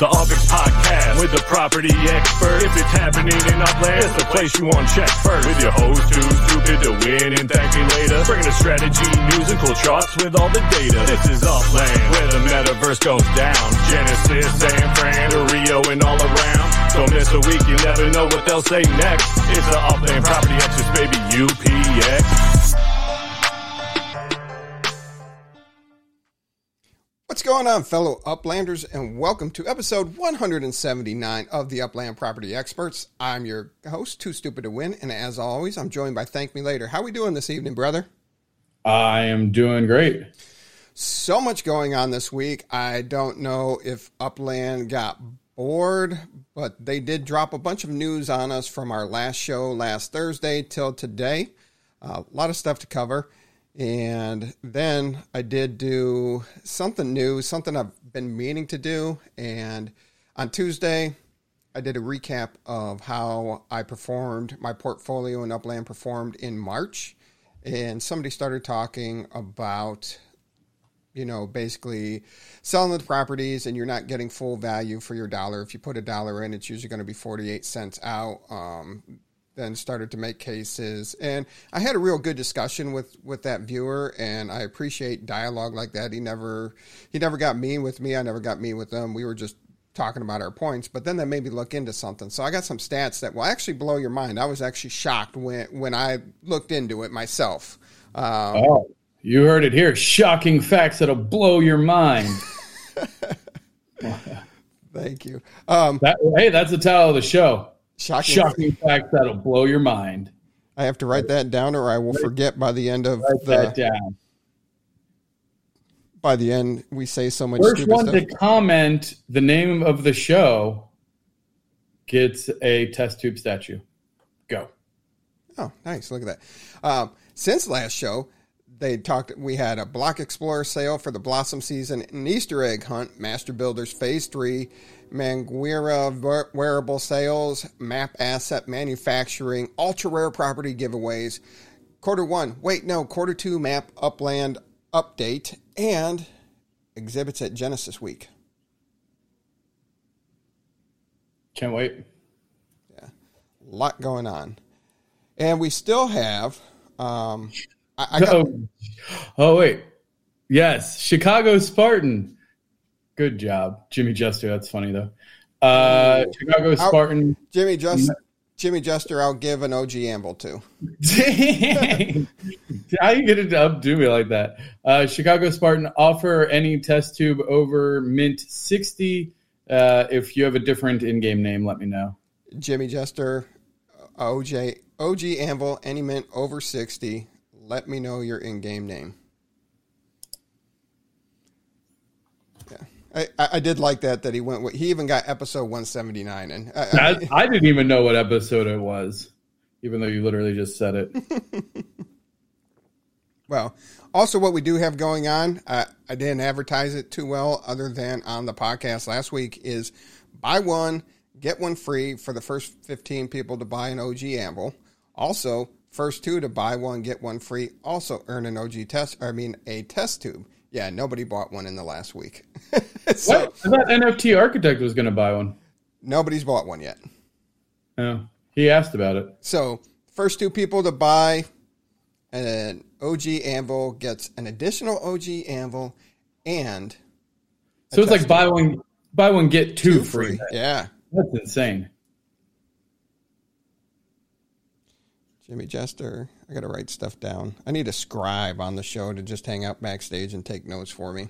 The UPX Podcast with the property expert. If it's happening in Upland, it's the place you want to check first. With your host too stupid to win and thank me later. Bringing the strategy, news, and cool charts with all the data. This is Upland, where the metaverse goes down. Genesis, San Fran, to Rio, and all around. Don't miss a week, you never know what they'll say next. It's the Upland Property Experts, baby, UPX. Going on, fellow Uplanders, and welcome to episode 179 of the Upland Property Experts. I'm your host, Too Stupid to Win, and as always, I'm joined by Thank Me Later. How are we doing this evening, brother? I am doing great. So much going on this week. I don't know if Upland got bored, but they did drop a bunch of news on us from our last show last Thursday till today. Uh, a lot of stuff to cover. And then I did do something new, something I've been meaning to do. And on Tuesday, I did a recap of how I performed, my portfolio in Upland performed in March. And somebody started talking about, you know, basically selling the properties and you're not getting full value for your dollar. If you put a dollar in, it's usually going to be 48 cents out. Um, then started to make cases. And i had a real good discussion with with that viewer and i appreciate dialogue like that. He never he never got mean with me. I never got mean with them we were just talking about our points. But then that made me look into something. So i got some stats that will actually blow your mind. I was actually shocked when when i looked into it myself. Um, oh you heard it here. Shocking facts that'll blow your mind. Thank you. Um, that, hey that's the title of the show Shocking, Shocking fact that'll blow your mind. I have to write that down, or I will forget by the end of write the. That down. By the end, we say so much. First one stuff. to comment the name of the show gets a test tube statue. Go. Oh, nice! Look at that. Um, since last show, they talked. We had a Block Explorer sale for the Blossom season, an Easter egg hunt, Master Builders Phase Three, Mangueira wearable sales, map asset manufacturing, ultra rare property giveaways, quarter one, wait, no, quarter two map upland update, and exhibits at Genesis Week. Can't wait. Yeah, a lot going on. And we still have. Um, I, I got, oh, oh, wait. Yes, Chicago Spartan Good job, Jimmy Jester. That's funny though. Uh, Chicago Spartan. I'll, Jimmy Jester. Jimmy Jester, I'll give an OG Anvil to. Dang. How you get it to updo me like that? Uh, Chicago Spartan offer any test tube over mint 60. Uh, if you have a different in-game name, let me know. Jimmy Jester, OJ, OG Anvil, any mint over 60. Let me know your in-game name. I, I did like that that he went. With, he even got episode one seventy nine, and I, I, I, didn't even know what episode it was, even though you literally just said it. well, also what we do have going on, uh, I didn't advertise it too well, other than on the podcast last week, is buy one get one free for the first fifteen people to buy an OG Anvil. Also, first two to buy one get one free. Also, earn an OG test. I mean, a test tube. Yeah, nobody bought one in the last week. so, what? I thought NFT Architect was going to buy one. Nobody's bought one yet. Oh, he asked about it. So, first two people to buy an OG Anvil gets an additional OG Anvil and. So it's like buy one, buy one get two, two free. free. Yeah, that's insane. Jimmy Jester. I got to write stuff down. I need a scribe on the show to just hang out backstage and take notes for me.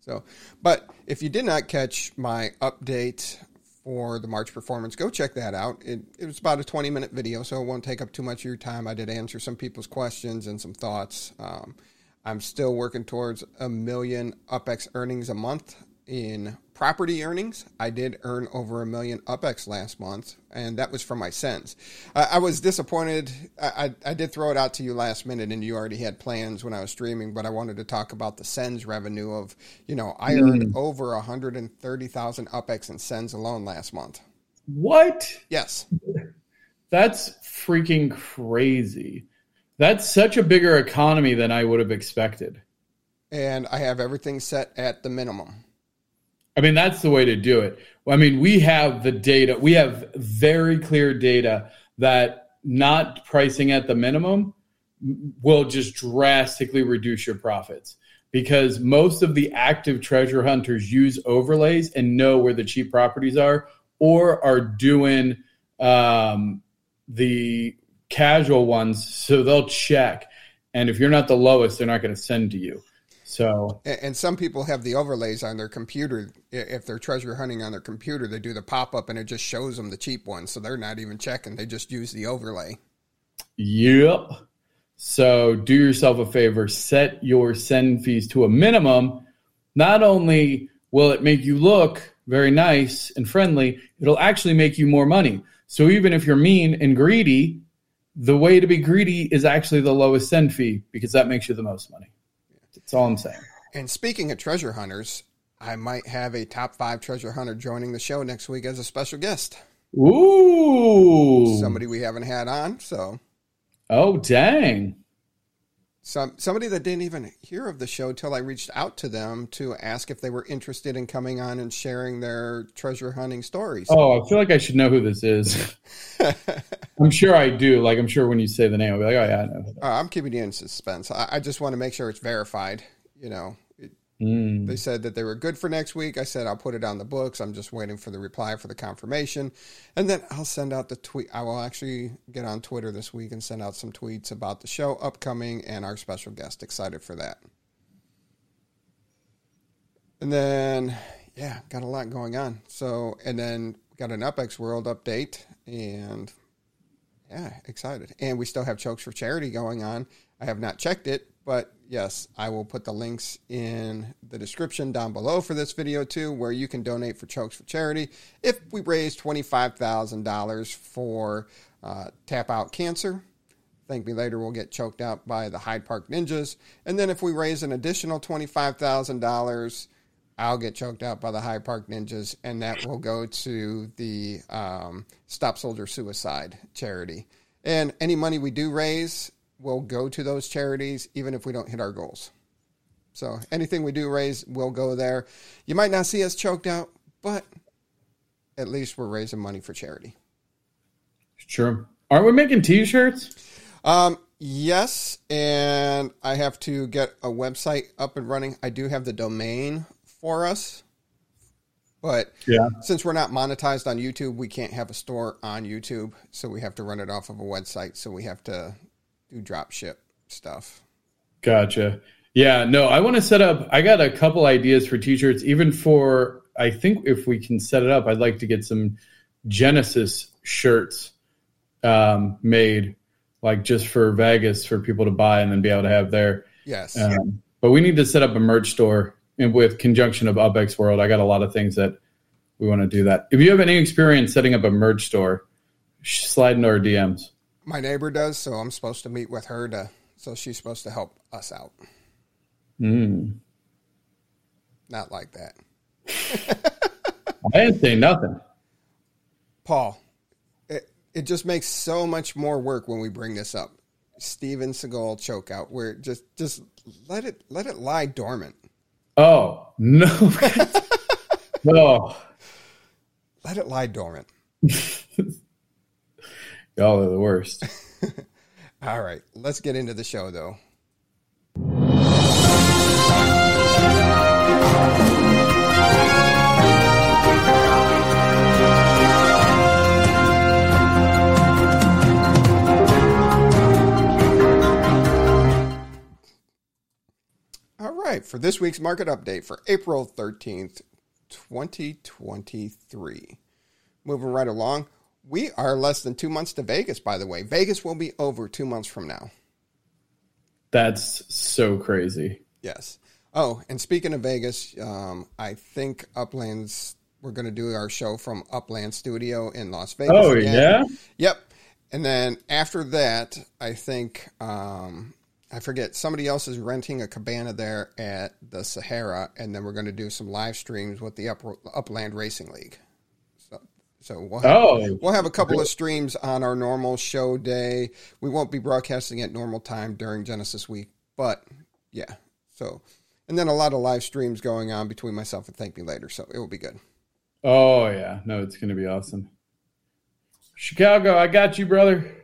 So, but if you did not catch my update for the March performance, go check that out. It, it was about a 20 minute video, so it won't take up too much of your time. I did answer some people's questions and some thoughts. Um, I'm still working towards a million UpX earnings a month in property earnings. I did earn over a million UpX last month, and that was from my sends. I, I was disappointed. I, I, I, did throw it out to you last minute, and you already had plans when I was streaming, but I wanted to talk about the sends revenue of, you know, I mm. earned over 130,000 UpX and sends alone last month. What? Yes. That's freaking crazy. That's such a bigger economy than I would have expected. And I have everything set at the minimum. I mean, that's the way to do it. I mean, we have the data. We have very clear data that not pricing at the minimum will just drastically reduce your profits because most of the active treasure hunters use overlays and know where the cheap properties are or are doing um, the casual ones so they'll check and if you're not the lowest they're not going to send to you so and some people have the overlays on their computer if they're treasure hunting on their computer they do the pop-up and it just shows them the cheap ones so they're not even checking they just use the overlay yep so do yourself a favor, set your send fees to a minimum. Not only will it make you look very nice and friendly, it'll actually make you more money. So even if you're mean and greedy, the way to be greedy is actually the lowest send fee because that makes you the most money. That's all I'm saying. And speaking of treasure hunters, I might have a top five treasure hunter joining the show next week as a special guest. Ooh. Somebody we haven't had on, so Oh, dang. Some somebody that didn't even hear of the show till I reached out to them to ask if they were interested in coming on and sharing their treasure hunting stories. Oh, I feel like I should know who this is. I'm sure I do. Like I'm sure when you say the name, I'll be like, oh yeah, I know. Uh, I'm keeping you in suspense. I, I just want to make sure it's verified. You know, Mm. They said that they were good for next week. I said I'll put it on the books. I'm just waiting for the reply for the confirmation. And then I'll send out the tweet. I will actually get on Twitter this week and send out some tweets about the show upcoming and our special guest. Excited for that. And then, yeah, got a lot going on. So, and then got an UpX World update and yeah, excited. And we still have Chokes for Charity going on. I have not checked it, but yes, I will put the links in the description down below for this video too, where you can donate for Chokes for Charity. If we raise $25,000 for uh, Tap Out Cancer, Thank Me Later we'll get choked out by the Hyde Park Ninjas. And then if we raise an additional $25,000, I'll get choked out by the Hyde Park Ninjas, and that will go to the um, Stop Soldier Suicide charity. And any money we do raise will go to those charities, even if we don't hit our goals. So anything we do raise will go there. You might not see us choked out, but at least we're raising money for charity. Sure. Aren't we making T-shirts? Um, yes, and I have to get a website up and running. I do have the domain for us, but Yeah. since we're not monetized on YouTube, we can't have a store on YouTube, so we have to run it off of a website. So we have to do drop ship stuff. Gotcha. Yeah, no, I want to set up. I got a couple ideas for t-shirts, even for. I think if we can set it up, I'd like to get some Genesis shirts um, made, like just for Vegas for people to buy and then be able to have there. Yes. Um, but we need to set up a merch store and with conjunction of UpX World. I got a lot of things that we want to do that. If you have any experience setting up a merch store, slide into our DMs. My neighbor does, so I'm supposed to meet with her to. So she's supposed to help us out. Mm. Not like that. I didn't say nothing. Paul, it, it just makes so much more work when we bring this up. Steven Seagal choke out, where just just let it let it lie dormant. Oh no, no, Let it lie dormant. Y'all are the worst. All right, let's get into the show though. All right, for this week's market update for April 13th, 2023. Moving right along, we are less than two months to Vegas, by the way. Vegas will be over two months from now. That's so crazy. Yes. Oh, and speaking of Vegas, um, I think Uplands, we're going to do our show from Upland Studio in Las Vegas. Oh again. yeah, Yep. And then after that, I think um, I forget somebody else is renting a cabana there at the Sahara, and then we're going to do some live streams with the Up, Upland Racing League. So, we'll have, Oh. we'll have a couple of streams on our normal show day. We won't be broadcasting at normal time during Genesis week, but yeah. So, and then a lot of live streams going on between myself and Thank Me Later. So it will be good. Oh yeah, no, it's gonna be awesome. Chicago, I got you, brother.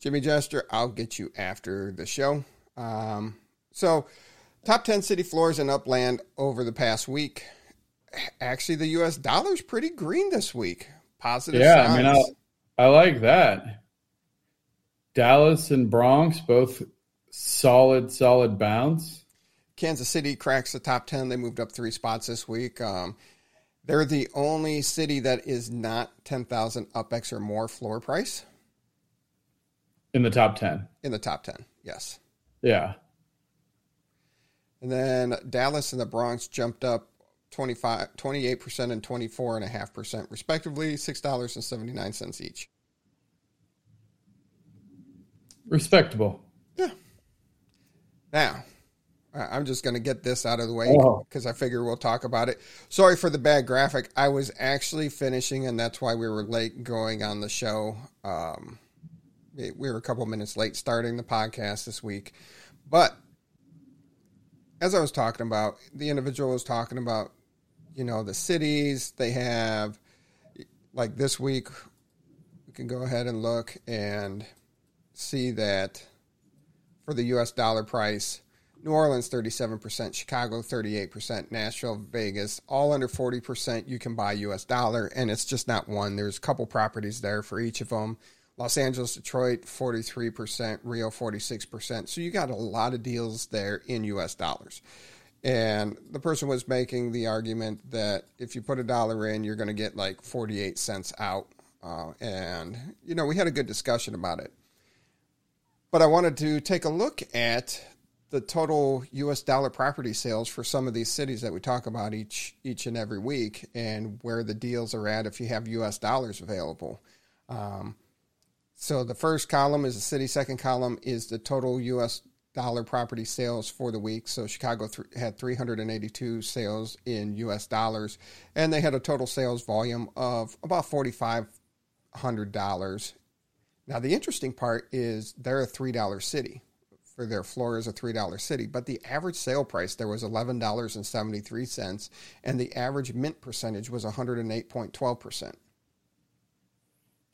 Jimmy Jester, I'll get you after the show. Um, so, top 10 city floors in Upland over the past week. Actually, the U.S. dollar's pretty green this week. Positive Yeah, signs. I mean, I, I like that. Dallas and Bronx both solid, solid bounce. Kansas City cracks the top 10. They moved up three spots this week. Um, they're the only city that is not 10,000 UpX or more floor price in the top 10. in the top 10. Yes. Yeah. And then Dallas and the Bronx jumped up 25, 28% and 24.5%, respectively, $6.79 each. Respectable. Yeah. Now, I'm just going to get this out of the way Oh. because I figure we'll talk about it. Sorry for the bad graphic. I was actually finishing, and that's why we were late going on the show. Um, we we were a couple minutes late starting the podcast this week. But as I was talking about, the individual was talking about, you know, the cities they have, like this week, we can go ahead and look and see that for the US dollar price, New Orleans 37%, Chicago 38%, Nashville, Vegas, all under 40% you can buy US dollar and it's just not one. There's a couple properties there for each of them. Los Angeles, Detroit 43%, Rio 46%. So you got a lot of deals there in US dollars. And the person was making the argument that if you put a dollar in, you're going to get like 48 cents out. Uh, and, you know, we had a good discussion about it but I wanted to take a look at the total U.S. dollar property sales for some of these cities that we talk about each each and every week, and where the deals are at if you have U.S. dollars available. Um, so the first column is the city. Second column is the total U.S. dollar property sales for the week. So Chicago th- had 382 sales in U.S. dollars, and they had a total sales volume of about forty-five hundred dollars now, the interesting part is they're a $3 city. For their floor is a $3 city, but the average sale price there was $11.73, and the average mint percentage was 108.12%.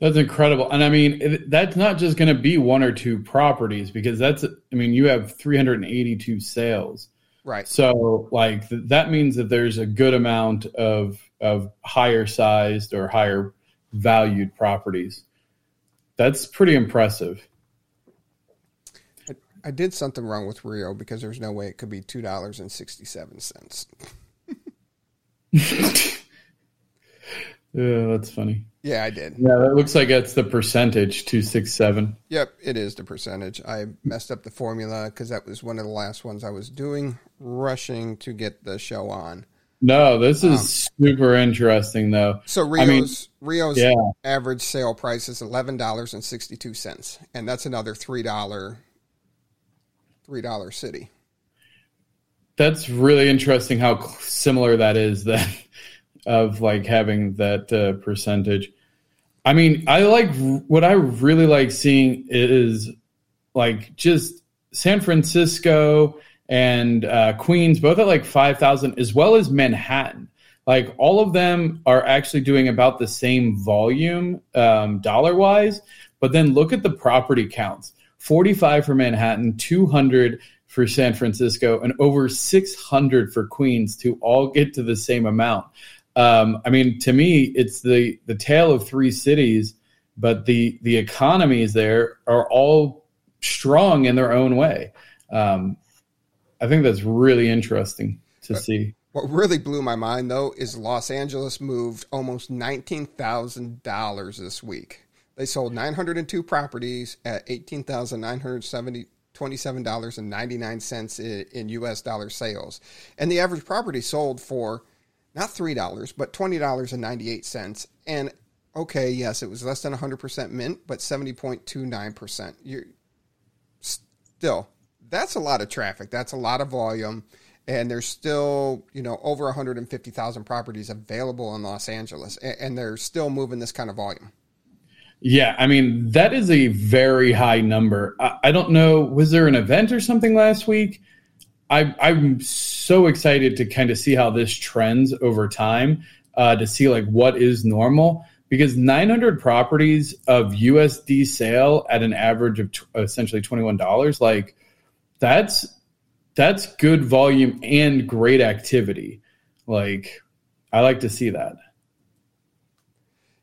That's incredible. And I mean, it- that's not just going to be one or two properties because that's, I mean, you have 382 sales. Right. So, like, th- that means that there's a good amount of, of higher sized or higher valued properties. That's pretty impressive. I did something wrong with Rio because there's no way it could be $2.67. Yeah, that's funny. Yeah, I did. Yeah, that looks like that's the percentage, 267. Yep, it is the percentage. I messed up the formula because that was one of the last ones I was doing, rushing to get the show on. No, this is um, super interesting, though. So I mean, Rio's Rio's yeah. average sale price is eleven dollars and sixty two cents, and that's another three dollar three dollar city. That's really interesting how similar that is that of like having that uh, percentage. I mean, I like what I really like seeing is like just San Francisco and uh, Queens, both at like 5,000, as well as Manhattan. Like all of them are actually doing about the same volume um, dollar wise, but then look at the property counts 45 for Manhattan, 200 for San Francisco, and over 600 for Queens to all get to the same amount. Um, I mean, to me, it's the the tale of three cities, but the the economies there are all strong in their own way. Um, I think that's really interesting to see. What really blew my mind though is Los Angeles moved almost nineteen thousand dollars this week. They sold nine hundred and two properties at eighteen thousand nine hundred seventy twenty-seven dollars and ninety-nine cents in, in U.S. dollar sales, and the average property sold for not three dollars but twenty dollars and okay, yes, it was less than hundred percent mint, but seventy point two nine percent. You're still that's a lot of traffic. That's a lot of volume. And there's still, you know, over 150,000 properties available in Los Angeles, and they're still moving this kind of volume. Yeah, I mean that is a very high number. I, I don't know. Was there an event or something last week? I, I'm so excited to kind of see how this trends over time uh, to see like what is normal because 900 properties of USD sale at an average of t- essentially $21 like that's that's good volume and great activity. Like I like to see that.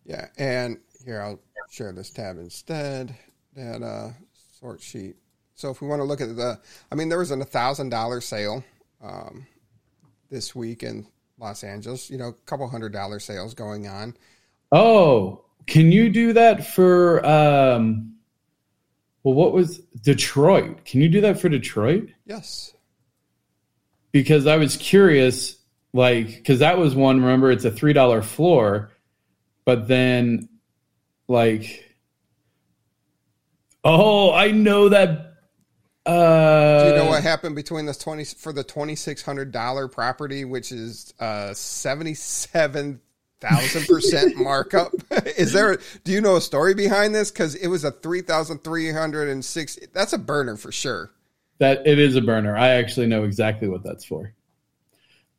Yeah and here I'll share this tab instead that uh, sort sheet so if we want to look at the I mean there was an $1000 sale um, this week in Los Angeles you know a couple hundred dollar sales going on Oh, can you do that for um well what was Detroit? Can you do that for Detroit? Yes. Because I was curious like cuz that was one remember it's a $3 floor but then like Oh, I know that uh, Do you know what happened between this twenty for the twenty six hundred dollar property, which is uh seventy seven thousand percent markup. Is there? Do you know a story behind this? Because it was a three thousand three hundred and six. That's a burner for sure. That it is a burner. I actually know exactly what that's for.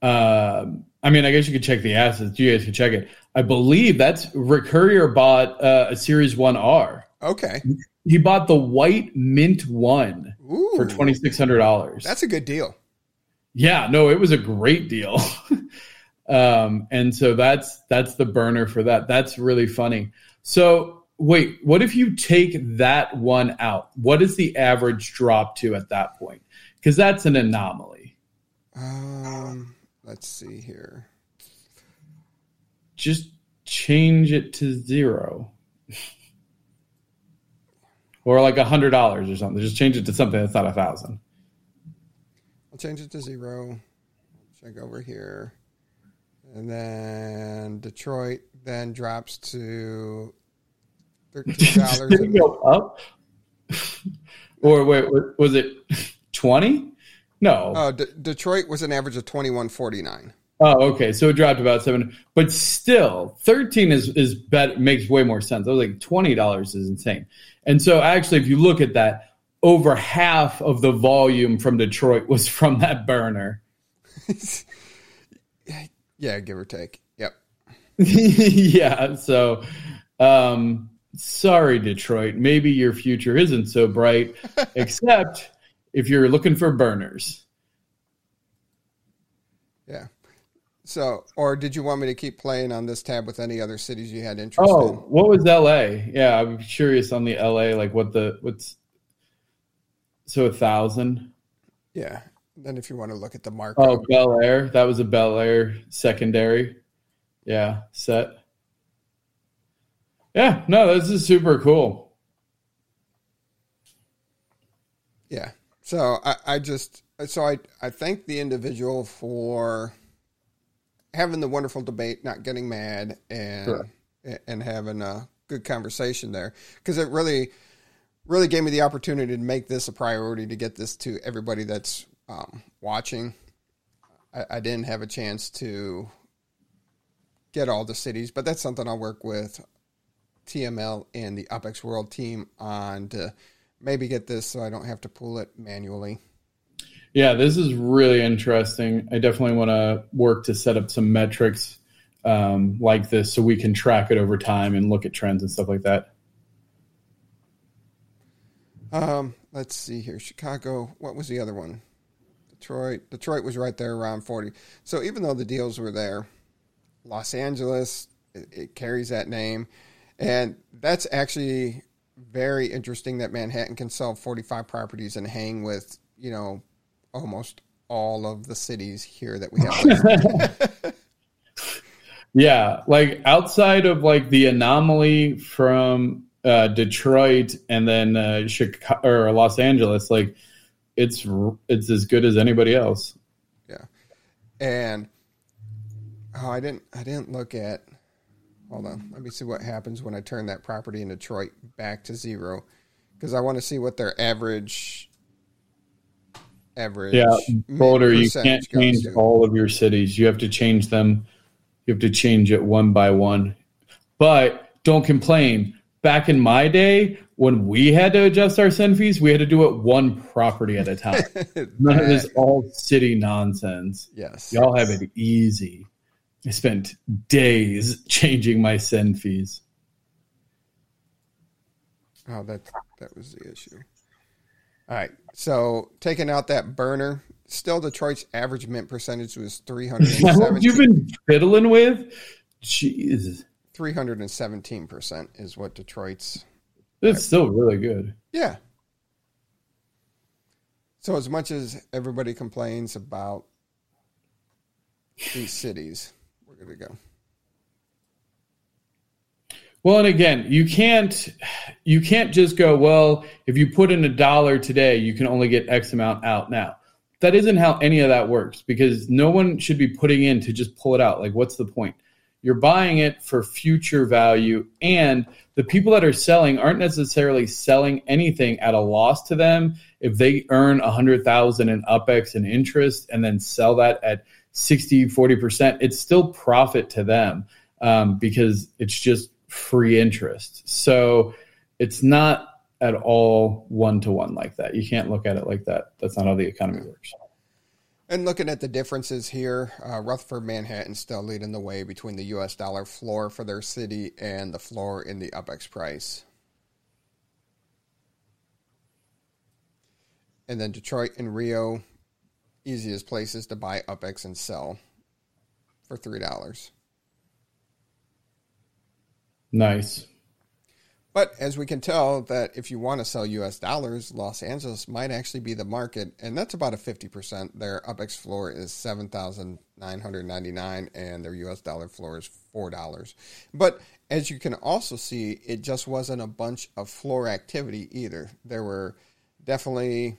Um, I mean, I guess you could check the assets. You guys could check it. I believe that's Rick Courier bought uh, a Series One R. Okay. He bought the white mint one Ooh, for twenty six hundred dollars. That's a good deal. Yeah, no, it was a great deal. Um, and so that's that's the burner for that. That's really funny. So wait, what if you take that one out? What is the average drop to at that point? Because that's an anomaly. Um, let's see here. Just change it to zero. or like a hundred dollars or something. Just change it to something that's not a thousand. I'll change it to zero. Check over here. And then Detroit then drops to thirteen dollars. Did it go up? or wait, was it twenty? No. Oh, D- Detroit was an average of twenty one forty nine. Oh, okay. So it dropped about seven, but still, thirteen is is better. Makes way more sense. I was like twenty dollars is insane. And so actually, if you look at that, over half of the volume from Detroit was from that burner. Yeah, give or take. Yep. yeah. So, um, sorry, Detroit. Maybe your future isn't so bright, except if you're looking for burners. Yeah. So, or did you want me to keep playing on this tab with any other cities you had interest oh, in? what was LA? Yeah, I'm curious on the LA, like what the what's so a thousand. Yeah, then if you want to look at the market. Oh, Bel Air. That was a Bel Air secondary. Yeah, set. Yeah, no, this is super cool. Yeah. So I, I just so I I thank the individual for having the wonderful debate, not getting mad, and sure. and having a good conversation there because it really really gave me the opportunity to make this a priority to get this to everybody that's um, watching. I, I, didn't have a chance to get all the cities, but that's something I'll work with TML and the UpX World team on to maybe get this so I don't have to pull it manually. Yeah, this is really interesting. I definitely want to work to set up some metrics um, like this so we can track it over time and look at trends and stuff like that. Um, let's see here. Chicago. What was the other one? Detroit. Detroit was right there around 40. So even though the deals were there, Los Angeles, it, it carries that name. And that's actually very interesting that Manhattan can sell 45 properties and hang with, you know, almost all of the cities here that we have. yeah, like outside of like the anomaly from uh, Detroit and then uh, Chicago or Los Angeles, like it's it's as good as anybody else. Yeah, and oh, I didn't I didn't look at. Hold on, let me see what happens when I turn that property in Detroit back to zero, because I want to see what their average average. Yeah, Boulder, you can't change all of your cities. You have to change them. You have to change it one by one. But don't complain. Back in my day, when we had to adjust our send fees, we had to do it one property at a time. None of this all city nonsense. Yes. Y'all have it easy. I spent days changing my send fees. Oh, that that was the issue. All right. So taking out that burner, still Detroit's average mint percentage was three hundred you've been fiddling with? Jeez. Three hundred and seventeen percent is what Detroit's. It's still really good. Yeah. So as much as everybody complains about these cities, we're gonna go. Well, and again, you can't you can't just go, well, if you put in a dollar today, you can only get X amount out now. That isn't how any of that works because no one should be putting in to just pull it out. Like what's the point? You're buying it for future value and the people that are selling aren't necessarily selling anything at a loss to them if they earn 100,000 in upex and interest and then sell that at 60 40% it's still profit to them um, because it's just free interest. So it's not at all one to one like that. You can't look at it like that. That's not how the economy works. And looking at the differences here, uh, Rutherford, Manhattan still leading the way between the U.S. dollar floor for their city and the floor in the UPEX price. And then Detroit and Rio, easiest places to buy UPEX and sell for three dollars. Nice. But as we can tell, that if you want to sell U.S. dollars, Los Angeles might actually be the market, and that's about a fifty percent. Their UPEX floor is seven thousand nine hundred ninety nine, and their U.S. dollar floor is four dollars. But as you can also see, it just wasn't a bunch of floor activity either. There were definitely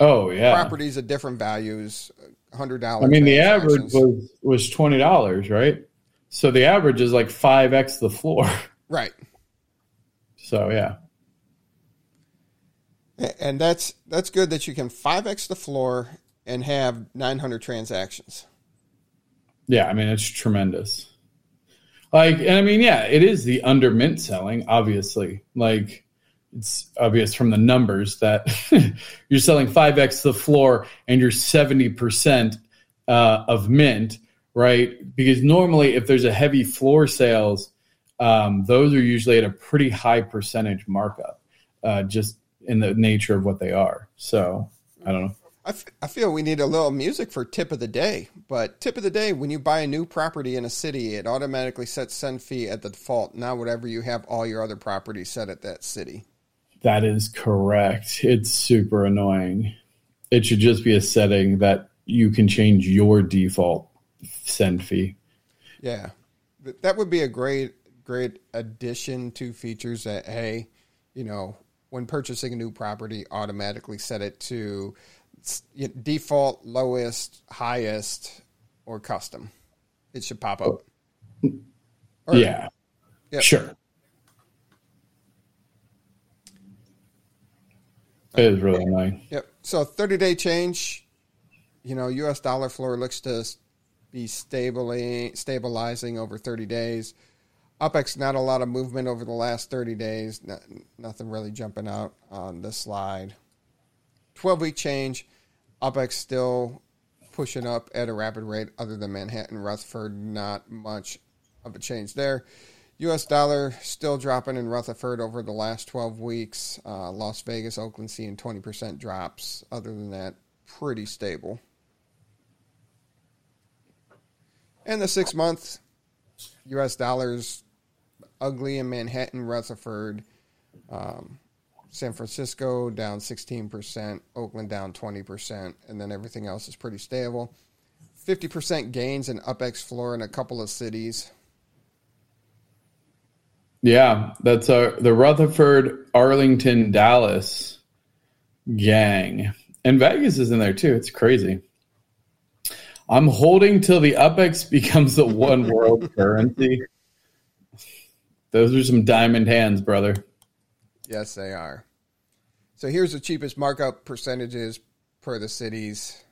Oh yeah. properties at different values, hundred dollars. I mean the average was was twenty dollars, right? So the average is like five X the floor. right. So yeah. And that's that's good that you can five x the floor and have nine hundred transactions. Yeah, I mean it's tremendous. Like, and I mean, yeah, it is the under mint selling, obviously. Like, it's obvious from the numbers that you're selling 5x the floor and you're 70% uh, of mint, right? Because normally, if there's a heavy floor sales, um, those are usually at a pretty high percentage markup, uh, just in the nature of what they are. So, I don't know. I, f- I feel we need a little music for tip of the day. But tip of the day, when you buy a new property in a city, it automatically sets send fee at the default, not whatever you have all your other properties set at that city. That is correct. It's super annoying. It should just be a setting that you can change your default send fee. Yeah, that would be a great great addition to features that hey, you know, when purchasing a new property, automatically set it to default, lowest, highest, or custom. It should pop up. Oh. Or- yeah. Yep. Sure. It is really annoying. Yep. So 30 day change, you know, US dollar floor looks to be stably, stabilizing over 30 days. UPEX, not a lot of movement over the last 30 days. No, nothing really jumping out on this slide. 12 week change, UPEX still pushing up at a rapid rate, other than Manhattan, Rutherford, not much of a change there. U.S. dollar still dropping in Rutherford over the last 12 weeks. Uh, Las Vegas, Oakland seeing 20% drops. Other than that, pretty stable. And the six month U.S. dollars ugly in Manhattan, Rutherford, um, San Francisco down 16%, Oakland down 20%, and then everything else is pretty stable. 50% gains in UpX floor in a couple of cities. Yeah, that's our, the Rutherford, Arlington, Dallas gang. And Vegas is in there too. It's crazy. I'm holding till the UpX becomes the one world currency. Those are some diamond hands, brother. Yes, they are. So here's the cheapest markup percentages per the cities.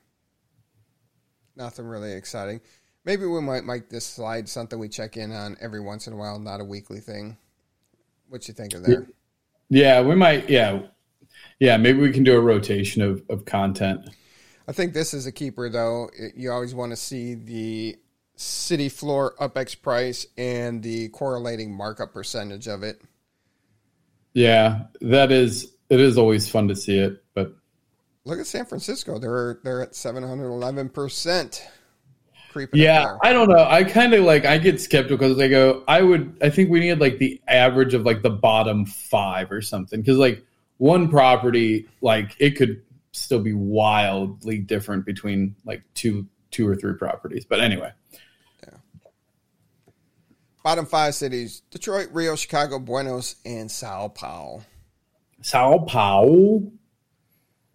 Nothing really exciting. Maybe we might make this slide something we check in on every once in a while, not a weekly thing. What you think of there? Yeah, we might. Yeah, yeah. Maybe we can do a rotation of of content. I think this is a keeper, though. It- You always want to see the city floor UpX price and the correlating markup percentage of it. Yeah, that is. It is always fun to see it, but Look at San Francisco; they're they're at seven hundred eleven percent. Creeping yeah, I don't know. I kind of like I get skeptical because I go, I would, I think we need like the average of like the bottom five or something because like one property, like it could still be wildly different between like two, two or three properties. But anyway, Bottom five cities: Detroit, Rio, Chicago, Buenos, and Sao Paulo. Sao Paulo.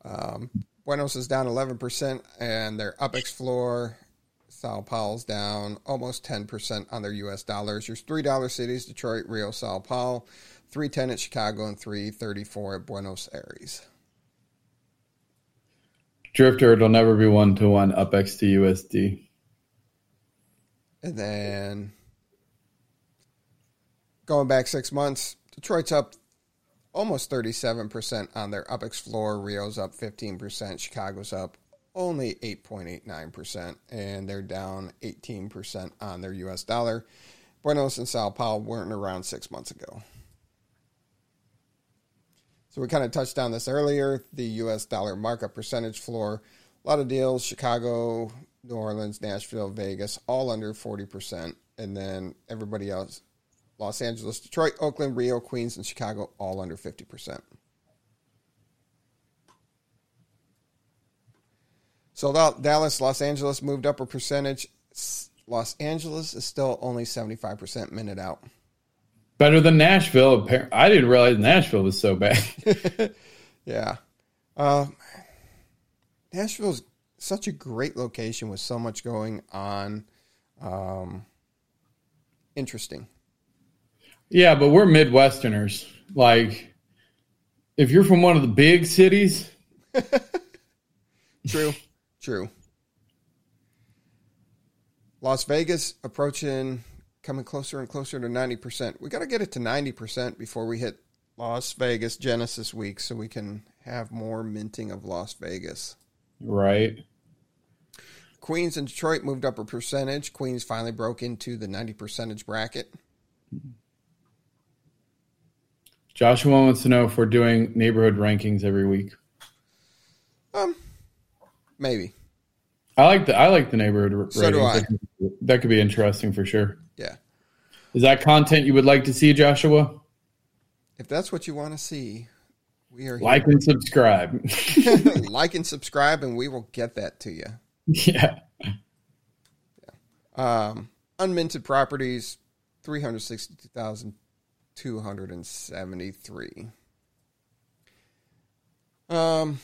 Um, Buenos is down 11%, and their UPEX floor, Sao Paulo's down almost 10% on their US dollars. Your $3 cities, Detroit, Rio, Sao Paulo, 310 at Chicago, and 334 at Buenos Aires. Drifter, it'll never be one to one up X to USD. And then going back six months, Detroit's up almost 37% on their UpX floor. Rio's up 15%. Chicago's up only 8.89%. And they're down 18% on their US dollar. Buenos and Sao Paulo weren't around six months ago. So we kind of touched on this earlier the US dollar markup percentage floor. A lot of deals Chicago, New Orleans, Nashville, Vegas, all under 40%. And then everybody else Los Angeles, Detroit, Oakland, Rio, Queens, and Chicago, all under 50%. So Dallas, Los Angeles moved up a percentage. Los Angeles is still only 75% minute out. Better than Nashville. I didn't realize Nashville was so bad. Yeah. Uh, Nashville's such a great location with so much going on. Um, interesting. yeah, but we're Midwesterners. Like, if you're from one of the big cities, True. True. Las Vegas approaching, coming closer and closer to 90%. We got to get it to 90% before we hit Las Vegas Genesis week so we can have more minting of Las Vegas. right? Queens and Detroit moved up a percentage. Queens finally broke into the 90 percentage bracket. Joshua wants to know if we're doing neighborhood rankings every week. Um, maybe. I like the I like the neighborhood So do ratings. That could be interesting for sure. Yeah. Is that content you would like to see, Joshua? If that's what you want to see, we are here. Like and subscribe. like and subscribe, and we will get that to you. yeah. Um, unminted properties, three hundred sixty-two thousand two hundred and seventy-three. Um,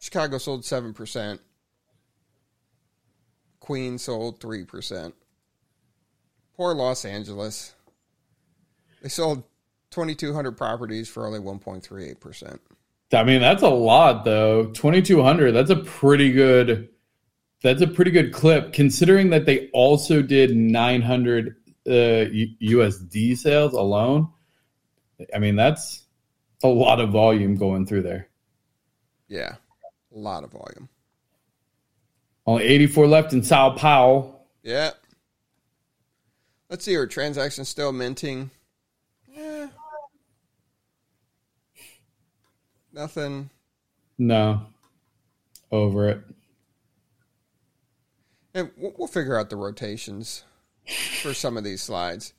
Chicago sold seven percent. Queen sold three percent. Poor Los Angeles. They sold twenty-two hundred properties for only one point three eight percent. I mean, that's a lot though. 2200, that's a pretty good that's a pretty good clip considering that they also did 900 uh, USD sales alone. I mean, that's a lot of volume going through there. Yeah, a lot of volume. Only 84 left in Sao Paulo. Yeah. Let's see, are transactions still minting? Yeah. Nothing. No. Over it. And we'll we'll figure out the rotations for some of these slides.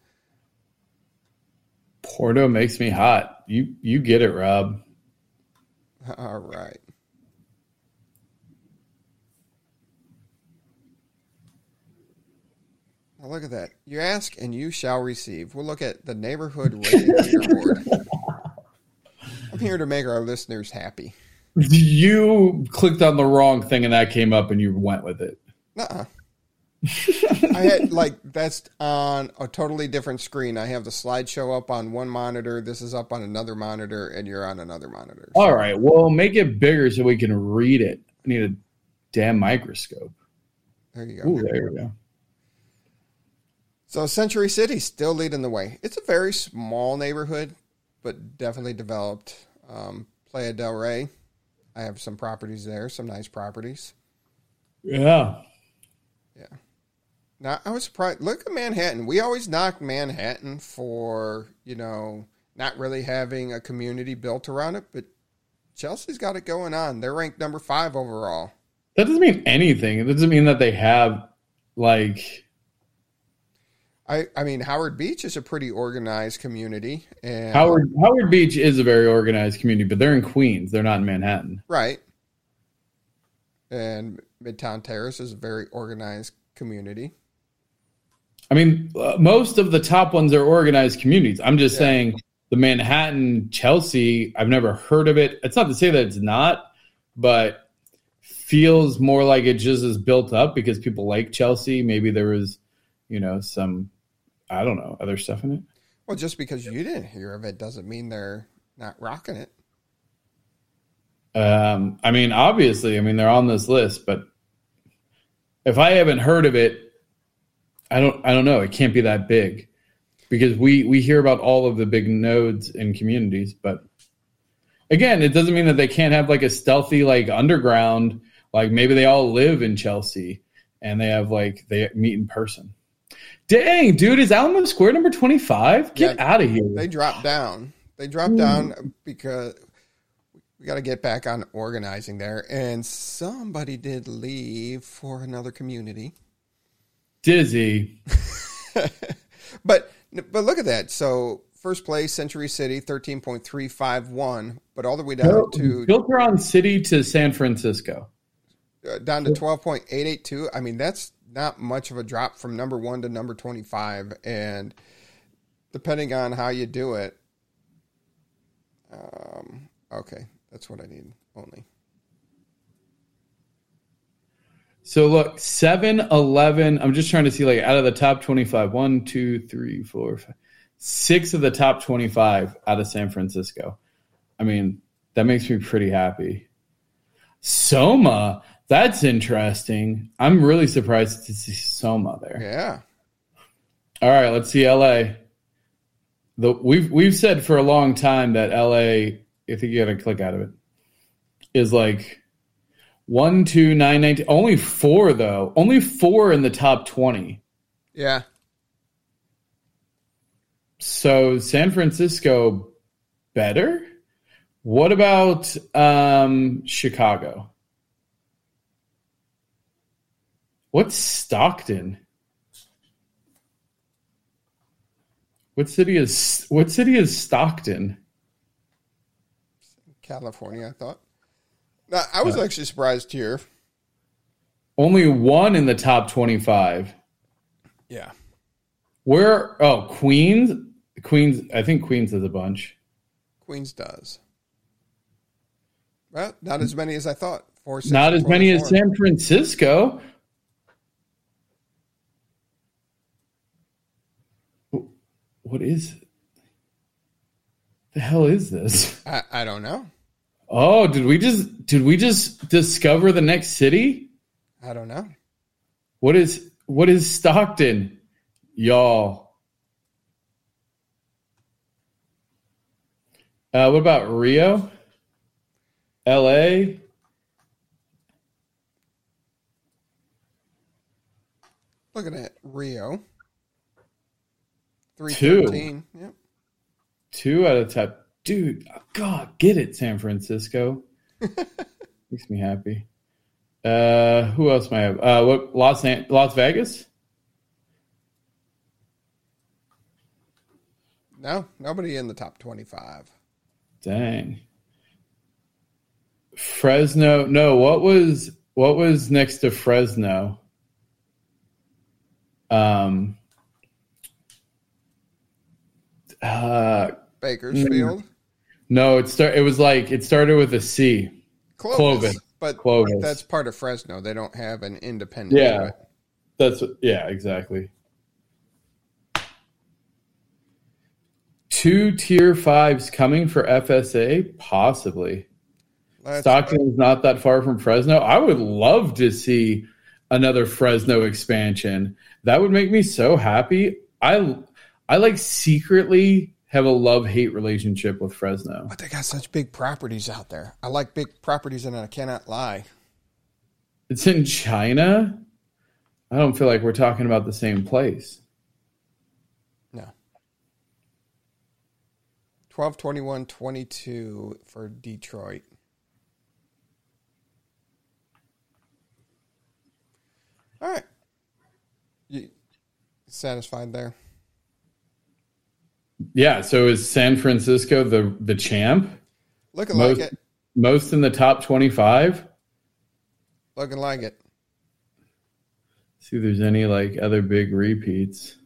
Porto makes me hot. You you get it, Rob. All right. Now look at that. You ask and you shall receive. We'll look at the neighborhood rating leaderboard. I'm here to make our listeners happy. You clicked on the wrong thing and that came up and you went with it. Nuh-uh. I had like that's on a totally different screen. I have the slideshow up on one monitor. This is up on another monitor, and you're on another monitor. All right. Well, make it bigger so we can read it. I need a damn microscope. There you go. Ooh, there you go. So Century City still leading the way. It's a very small neighborhood, but definitely developed. Um, Playa del Rey, I have some properties there, some nice properties. Yeah. Yeah. Now I was surprised. Look at Manhattan. We always knock Manhattan for you know not really having a community built around it, but Chelsea's got it going on. They're ranked number five overall. That doesn't mean anything. It doesn't mean that they have like I, I mean Howard Beach is a pretty organized community and Howard Howard Beach is a very organized community, but they're in Queens. They're not in Manhattan. right. And Midtown Terrace is a very organized community. I mean, uh, most of the top ones are organized communities. I'm just Yeah. saying the Manhattan Chelsea, I've never heard of it. It's not to say that it's not, but feels more like it just is built up because people like Chelsea. Maybe there was, you know, some, I don't know, other stuff in it. Well, just because you didn't hear of it doesn't mean they're not rocking it. Um, I mean, obviously, I mean, they're on this list, but if I haven't heard of it, I don't, I don't know. It can't be that big because we, we hear about all of the big nodes and communities, but again, it doesn't mean that they can't have like a stealthy, like underground, like maybe they all live in Chelsea and they have like, they meet in person. Dang, dude, is Alamo Square number 25? Get Yeah, out of here. They dropped down. They dropped down because we got to get back on organizing there. And somebody did leave for another community. Dizzy. But but look at that. So first place, Century City, thirteen point three five one, but all the way down to Filter on city to San Francisco. uh, down to twelve point eight eight two. I mean, that's not much of a drop from number one to number twenty five, and depending on how you do it. Um, okay, that's what I need only. So look, 7, 11. I'm just trying to see like out of the top 25, one, two, three, four, five, six of the top 25 out of San Francisco. I mean, that makes me pretty happy. Soma, that's interesting. I'm really surprised to see Soma there. Yeah, All right, let's see LA. The, we've we've said for a long time that LA, I think you gotta click out of it, is like one, two, nine, nine. Only four though. Only four in the top twenty. yeah. So San Francisco better. What about um, Chicago? What's Stockton? What city is what city is Stockton? California, I thought. Now, I was actually surprised here. Only one in the top twenty-five. Yeah. Where? Oh, Queens. Queens. I think Queens is a bunch. Queens does. Well, not as many as I thought. Four, six, Not as many as San Francisco. What is it? The hell is this? I, I don't know. Oh, did we just did we just discover the next city? I don't know. What is what is Stockton? Y'all. Uh, what about Rio? LA? Looking at Rio. Two. 313. Yep. Two out of top. Dude, God, get it, San Francisco. Makes me happy. Uh, who else might I have? Uh, what Las Las Vegas? No, nobody in the top 25. Dang. Fresno. No, what was what was next to Fresno? Um. Uh, Bakersfield. no, it start. It was like it started with a C. Clovis. Clovis. But Clovis. that's part of Fresno. They don't have an independent. Yeah. unit. That's yeah, exactly. Two tier fives coming for FSA, possibly. Let's- Stockton is not that far from Fresno. I would love to see another Fresno expansion. That would make me so happy. I I like secretly have a love hate relationship with Fresno. But they got such big properties out there. I like big properties, and I cannot lie. It's in China. I don't feel like we're talking about the same place. No. 12, 21, 22 for Detroit. All right. You satisfied there? Yeah. So is San Francisco the the champ? Looking Most, like it. most in the top twenty five. Looking like it. See if there's any like other big repeats.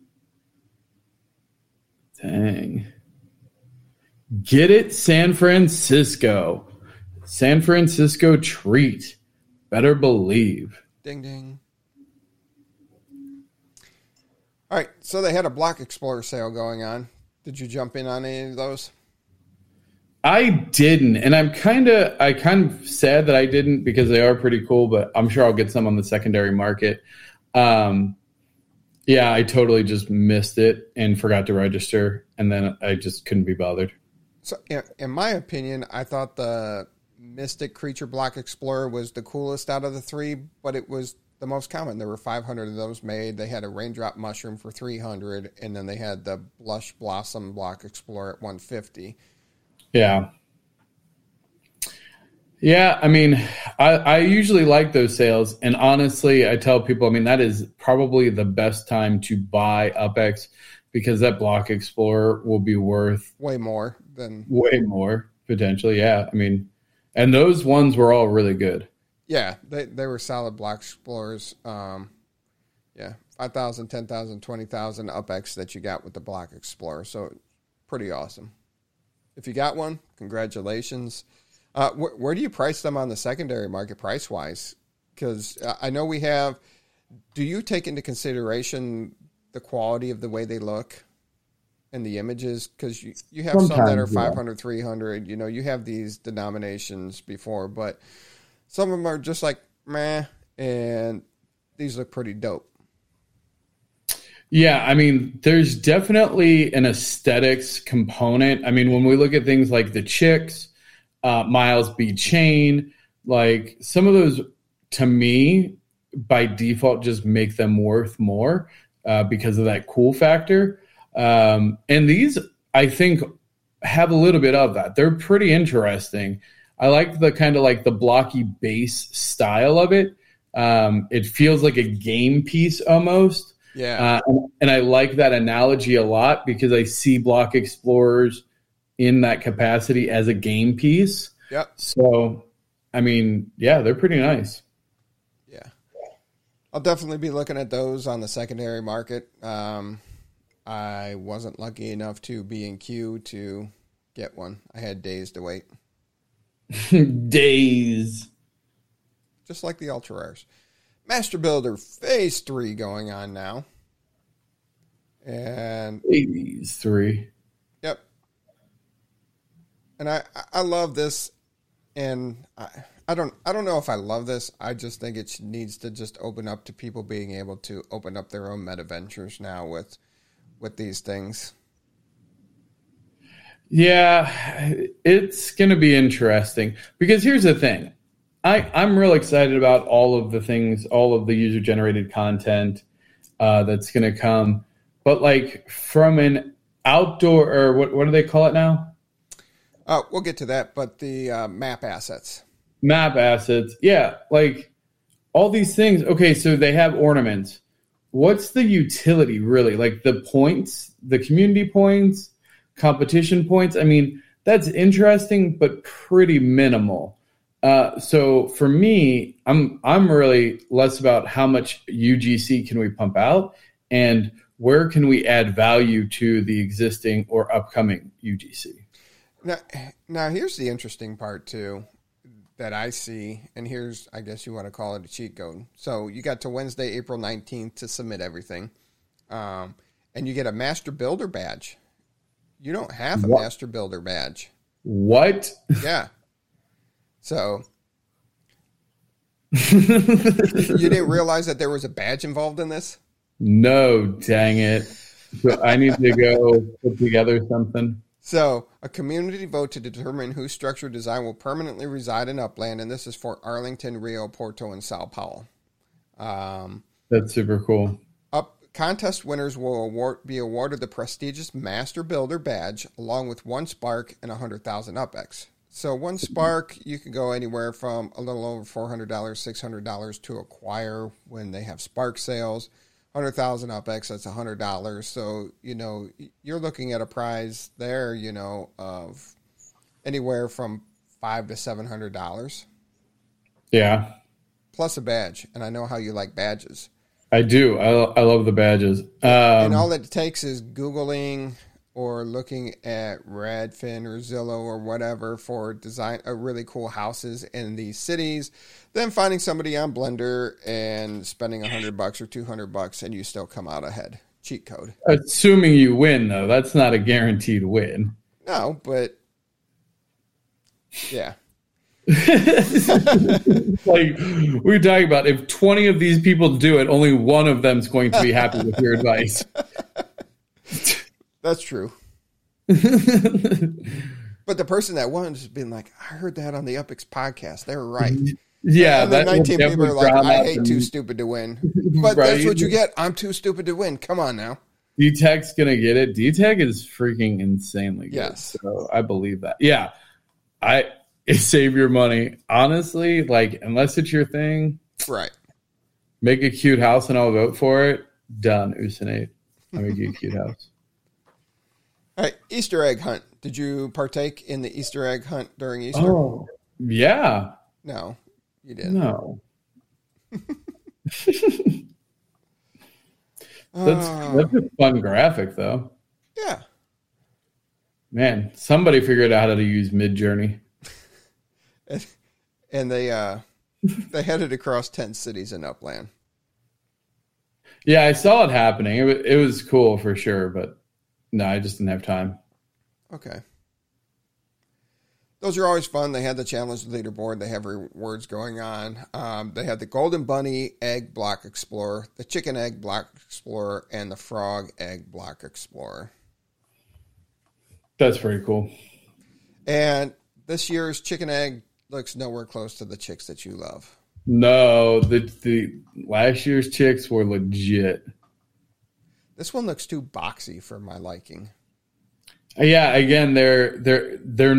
Dang. Get it, San Francisco. San Francisco treat. Better believe. Ding ding. All right, so they had a Block Explorer sale going on. Did you jump in on any of those? I didn't, and I'm kind of I kind of sad that I didn't because they are pretty cool. But I'm sure I'll get some on the secondary market. Um, yeah, I totally just missed it and forgot to register, and then I just couldn't be bothered. So, in, in my opinion, I thought the Mystic Creature Block Explorer was the coolest out of the three, but it was the most common. There were 500 of those made. They had a Raindrop Mushroom for 300, and then they had the Blush Blossom Block Explorer at 150. Yeah. Yeah, I mean, I, I usually like those sales, and honestly, I tell people, I mean, that is probably the best time to buy UpX because that Block Explorer will be worth Way more than way more potentially. Yeah, I mean, and those ones were all really good. Yeah, they they were solid block explorers. Um, yeah, 5,000, 10,000, 20,000 UpX that you got with the block explorer. So pretty awesome. If you got one, congratulations. Uh, wh- where do you price them on the secondary market price wise? Because I know we have. Do you take into consideration the quality of the way they look and the images? Because you, you have some that are Sometimes, yeah. 500, 300. You know, you have these denominations before, but some of them are just like meh, and these look pretty dope. Yeah, I mean, there's definitely an aesthetics component. I mean, when we look at things like the Chicks, uh, Miles B. Chain, like some of those, to me, by default, just make them worth more uh, because of that cool factor. Um, and these, I think, have a little bit of that. They're pretty interesting. I like the kind of like the blocky base style of it. Um, it feels like a game piece almost. Yeah, Uh, and, and I like that analogy a lot because I see Block Explorers in that capacity as a game piece. yep, So, I mean, yeah, they're pretty nice. yeah. I'll definitely be looking at those on the secondary market. Um, I wasn't lucky enough to be in queue to get one. I had days to wait, Days. just like the ultra rares. Master Builder Phase Three going on now, and Days three. Yep. And I I love this, and I I don't I don't know if I love this. I just think it needs to just open up to people being able to open up their own meta ventures now with with these things. Yeah, it's going to be interesting because here's the thing. I, I'm real excited about all of the things, all of the user generated content uh, that's going to come. But like from an outdoor or what, what do they call it now? Uh, we'll get to that, but the uh, map assets. Map assets. Yeah, like all these things. Okay, so they have ornaments. What's the utility really? Like the points, the community points, competition points. I mean, that's interesting, but pretty minimal. Uh, so for me, I'm I'm really less about how much UGC can we pump out and where can we add value to the existing or upcoming UGC. Now, now here's the interesting part too that I see, and here's I guess you want to call it a cheat code. So you got to Wednesday, April nineteenth to submit everything, um, and you get a Master Builder badge. You don't have a What? Master Builder badge. What? Yeah. So you didn't realize that there was a badge involved in this? no, dang it. So I need to go put together something. So, a community vote to determine whose structure design will permanently reside in Upland, and this is for Arlington, Rio, Porto, and Sao Paulo. Um, That's super cool. Contest winners will award, be awarded the prestigious Master Builder badge, along with one Spark and a hundred thousand UpX. So, one Spark you can go anywhere from a little over four hundred dollars, six hundred dollars to acquire when they have Spark sales. Hundred thousand UpX, that's a hundred dollars. So you know you're looking at a prize there, you know, of anywhere from five to seven hundred dollars Yeah, plus a badge. And I know how you like badges. I do. I, I love the badges. and Um, all it takes is googling or looking at Redfin or Zillow or whatever for design uh, really cool houses in these cities. Then finding somebody on Blender and spending a hundred bucks or two hundred bucks, and you still come out ahead. Cheat code. assuming you win, though, that's not a guaranteed win. No, but yeah, Like we were talking about, if twenty of these people do it, only one of them's going to be happy with your advice. that's true. but the person that won has been like, I heard that on the UpX podcast. They were right. Yeah, then 19 people are like, I hate too stupid to win. But Right. that's what you get. I'm too stupid to win. Come on now. D-Tech's gonna get it. D-Tech is freaking insanely good. Yes. So I believe that. Yeah. I save your money. Honestly, like unless it's your thing, Right. make a cute house and I'll vote for it. Done, Usinate. I make you a cute house. All right. Easter egg hunt. Did you partake in the Easter egg hunt during Easter? Oh. Yeah. No, you didn't. No. Uh, That's that's a fun graphic though. yeah. Man, somebody figured out how to use Midjourney. And, and they uh they headed across 10 cities in Upland. Yeah, I saw it happening. It was, it was cool for sure, but no, I just didn't have time. Okay. Those are always fun. They had the challenge leaderboard. They have rewards going on. Um, they had the Golden Bunny Egg Block Explorer, the Chicken Egg Block Explorer, and the Frog Egg Block Explorer. That's pretty cool. And this year's Chicken Egg looks nowhere close to the chicks that you love. No, the the last year's chicks were legit. This one looks too boxy for my liking. Yeah, again, their their their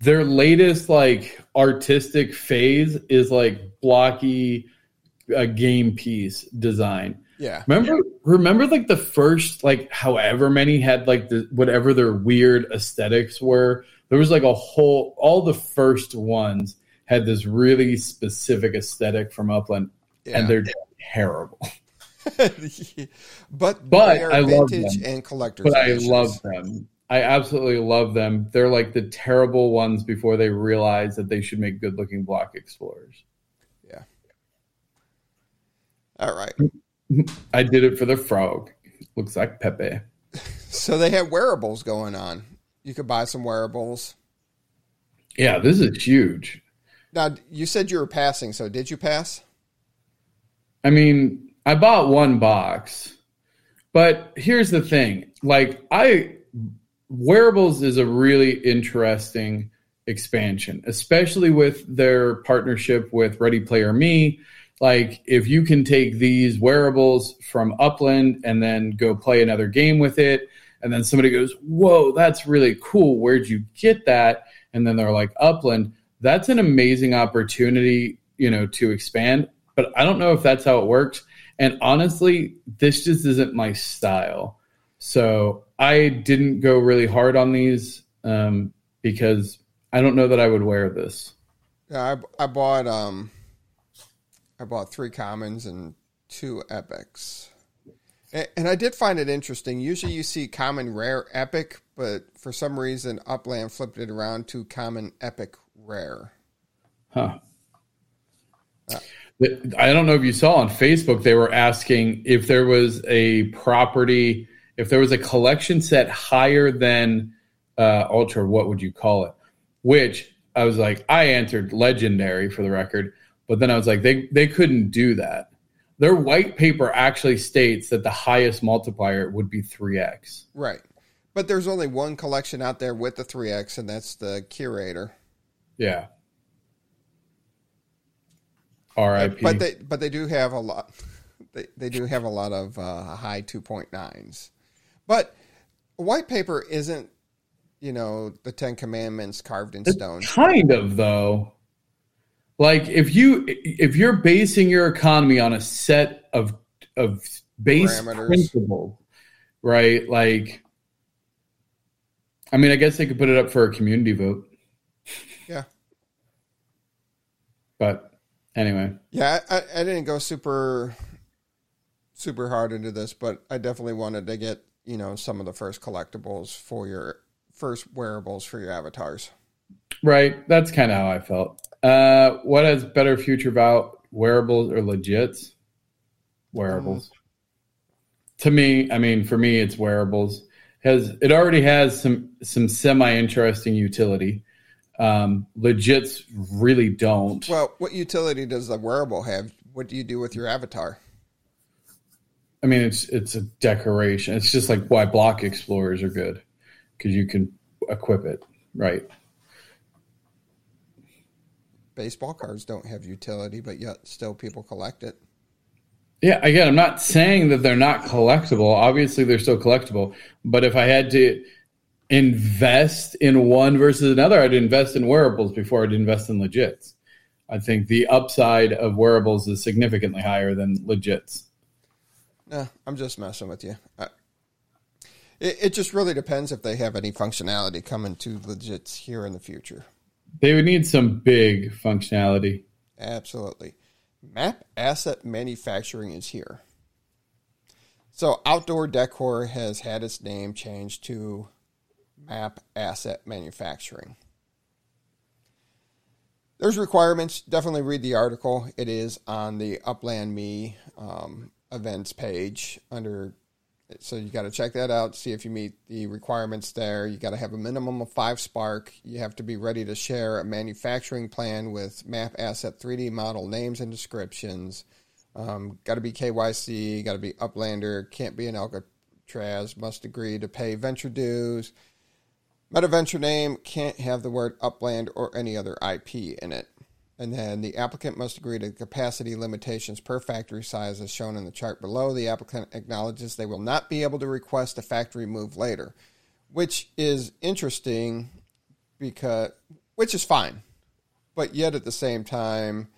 their latest like artistic phase is like blocky uh, game piece design. Yeah. Remember, remember, like the first, like however many had like the whatever their weird aesthetics were. There was like a whole, all the first ones had this really specific aesthetic from Upland, Yeah. and they're terrible. but But I love vintage them. and collector's But I love them. I absolutely love them. They're like the terrible ones before they realize that they should make good-looking block explorers. Yeah. All right. I did it for the frog. Looks like Pepe. So they had wearables going on. You could buy some wearables. Yeah, this is huge. Now you said you were passing, so did you pass? I mean, I bought one box, but here's the thing: like, I wearables is a really interesting expansion, especially with their partnership with Ready Player Me. Like, if you can take these wearables from Upland and then go play another game with it, and then somebody goes, "Whoa, that's really cool! Where'd you get that?" And then they're like, "Upland." That's an amazing opportunity, you know, to expand but I don't know if that's how it works. And honestly, this just isn't my style. So I didn't go really hard on these um, because I don't know that I would wear this. Yeah, I, I bought um, I bought three commons and two epics, and, I did find it interesting. Usually, you see common, rare, epic, but for some reason, Upland flipped it around to common, epic, rare. Huh. I don't know if you saw on Facebook, they were asking if there was a property, if there was a collection set higher than uh, Ultra, what would you call it? Which I was like, I answered legendary for the record, but then I was like, they, they couldn't do that. their white paper actually states that the highest multiplier would be 3x. Right. But there's only one collection out there with the 3x, and that's the curator. Yeah. R.I.P. But they but they do have a lot. They they do have a lot of uh, high 2.9s. But white paper isn't, you know, the Ten Commandments carved in stone. Kind of though. Like if you if you're basing your economy on a set of of base Parameters. principles, right? Like, I mean, I guess they could put it up for a community vote, Yeah. but anyway, Yeah, I, I didn't go super super hard into this, but I definitely wanted to get, you know, some of the first collectibles for your first wearables for your avatars. right? That's kind of how I felt. Uh, what has better future about wearables or legits? Wearables. To me, I mean, for me, it's wearables. Has it already has some some semi interesting utility? Um, legits really don't. Well, what utility does the wearable have? What do you do with your avatar? I mean, it's it's a decoration. It's just like why block explorers are good because you can equip it, right? Baseball cards don't have utility, but yet still people collect it. Yeah, again, I'm not saying that they're not collectible. Obviously, they're still collectible. But if I had to invest in one versus another, I'd invest in wearables before I'd invest in legits. I think the upside of wearables is significantly higher than legits. Nah, I'm just messing with you. I, it, it just really depends if they have any functionality coming to legits here in the future. They would need some big functionality. Absolutely. Map Asset Manufacturing is here. So, Outdoor Decor has had its name changed to Map Asset Manufacturing. There's requirements. Definitely read the article. It is on the Upland Me um, events page under. So you got to check that out. See if you meet the requirements there. You got to have a minimum of five Spark. You have to be ready to share a manufacturing plan with map asset 3D model names and descriptions. Um, got to be KYC. Got to be Uplander. Can't be an Alcatraz. Must agree to pay venture dues. Meta venture name can't have the word upland or any other IP in it. And then the applicant must agree to capacity limitations per factory size as shown in the chart below. The applicant acknowledges they will not be able to request a factory move later, which is interesting because which is fine. But yet at the same time,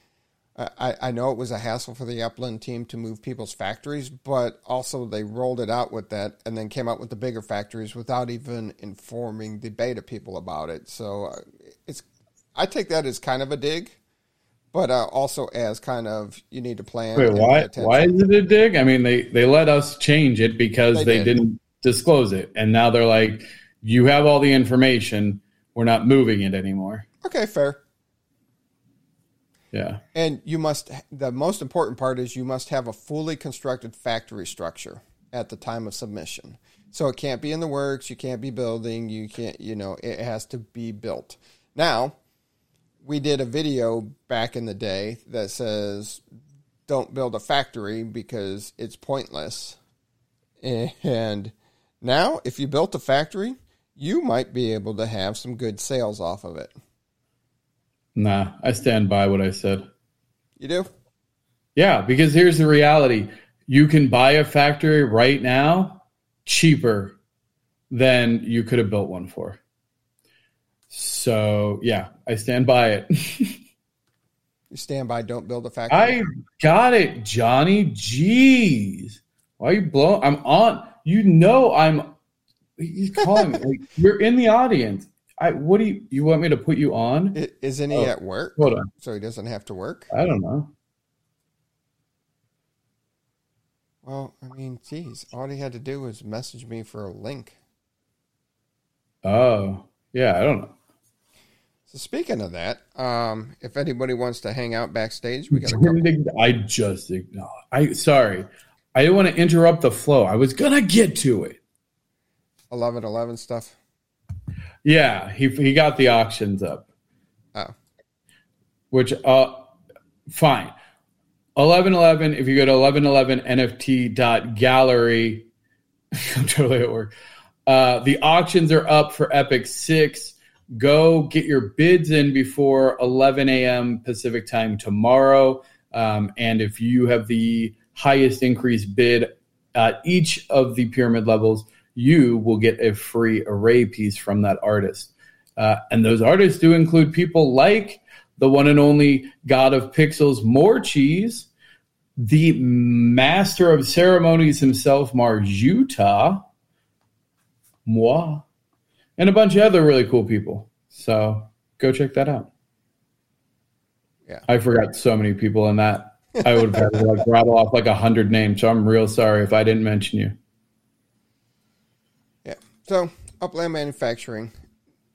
I, I know it was a hassle for the Upland team to move people's factories, but also they rolled it out with that and then came out with the bigger factories without even informing the beta people about it. So uh, it's I take that as kind of a dig, but uh, also as kind of you need to plan. Wait, why? Why is it a dig? I mean, they they let us change it because They they, did. didn't disclose it, and now they're like, "You have all the information. We're not moving it anymore." Okay, fair. Yeah. And you must, the most important part is you must have a fully constructed factory structure at the time of submission. So it can't be in the works, you can't be building, you can't, you know, it has to be built. Now, we did a video back in the day that says don't build a factory because it's pointless. And now, if you built a factory, you might be able to have some good sales off of it. Nah, I stand by what I said. You do? Yeah, because here's the reality: you can buy a factory right now cheaper than you could have built one for. So yeah, I stand by it. You stand by, don't build a factory. I got it, Johnny. Jeez. Why are you blowing? I'm on. You know I'm. He's calling me. Like, you're in the audience. I. What do you? You want me to put you on? I- Isn't he Oh. at work? Hold on. So he doesn't have to work? I don't know. Well, I mean, geez, all he had to do was message me for a link. Oh, yeah. I don't know. So speaking of that, um, if anybody wants to hang out backstage, we got. I just no. I sorry. I didn't want to interrupt the flow. I was gonna get to it. 11 11 stuff. Yeah, he he got the auctions up, Oh, which uh, fine. 1111, if you go to 1111nft.gallery, I'm totally at work. Uh, the auctions are up for Epic 6. Go get your bids in before 11 a.m. Pacific time tomorrow. Um, and if you have the highest increase bid at each of the pyramid levels, you will get a free array piece from that artist. Uh, and those artists do include people like the one and only God of Pixels, More Cheese, the master of ceremonies himself, Marjuta, moi, and a bunch of other really cool people. So go check that out. Yeah. I forgot so many people in that. I would have to like rattle off like a hundred names. So I'm real sorry if I didn't mention you. Yeah. So Upland Manufacturing.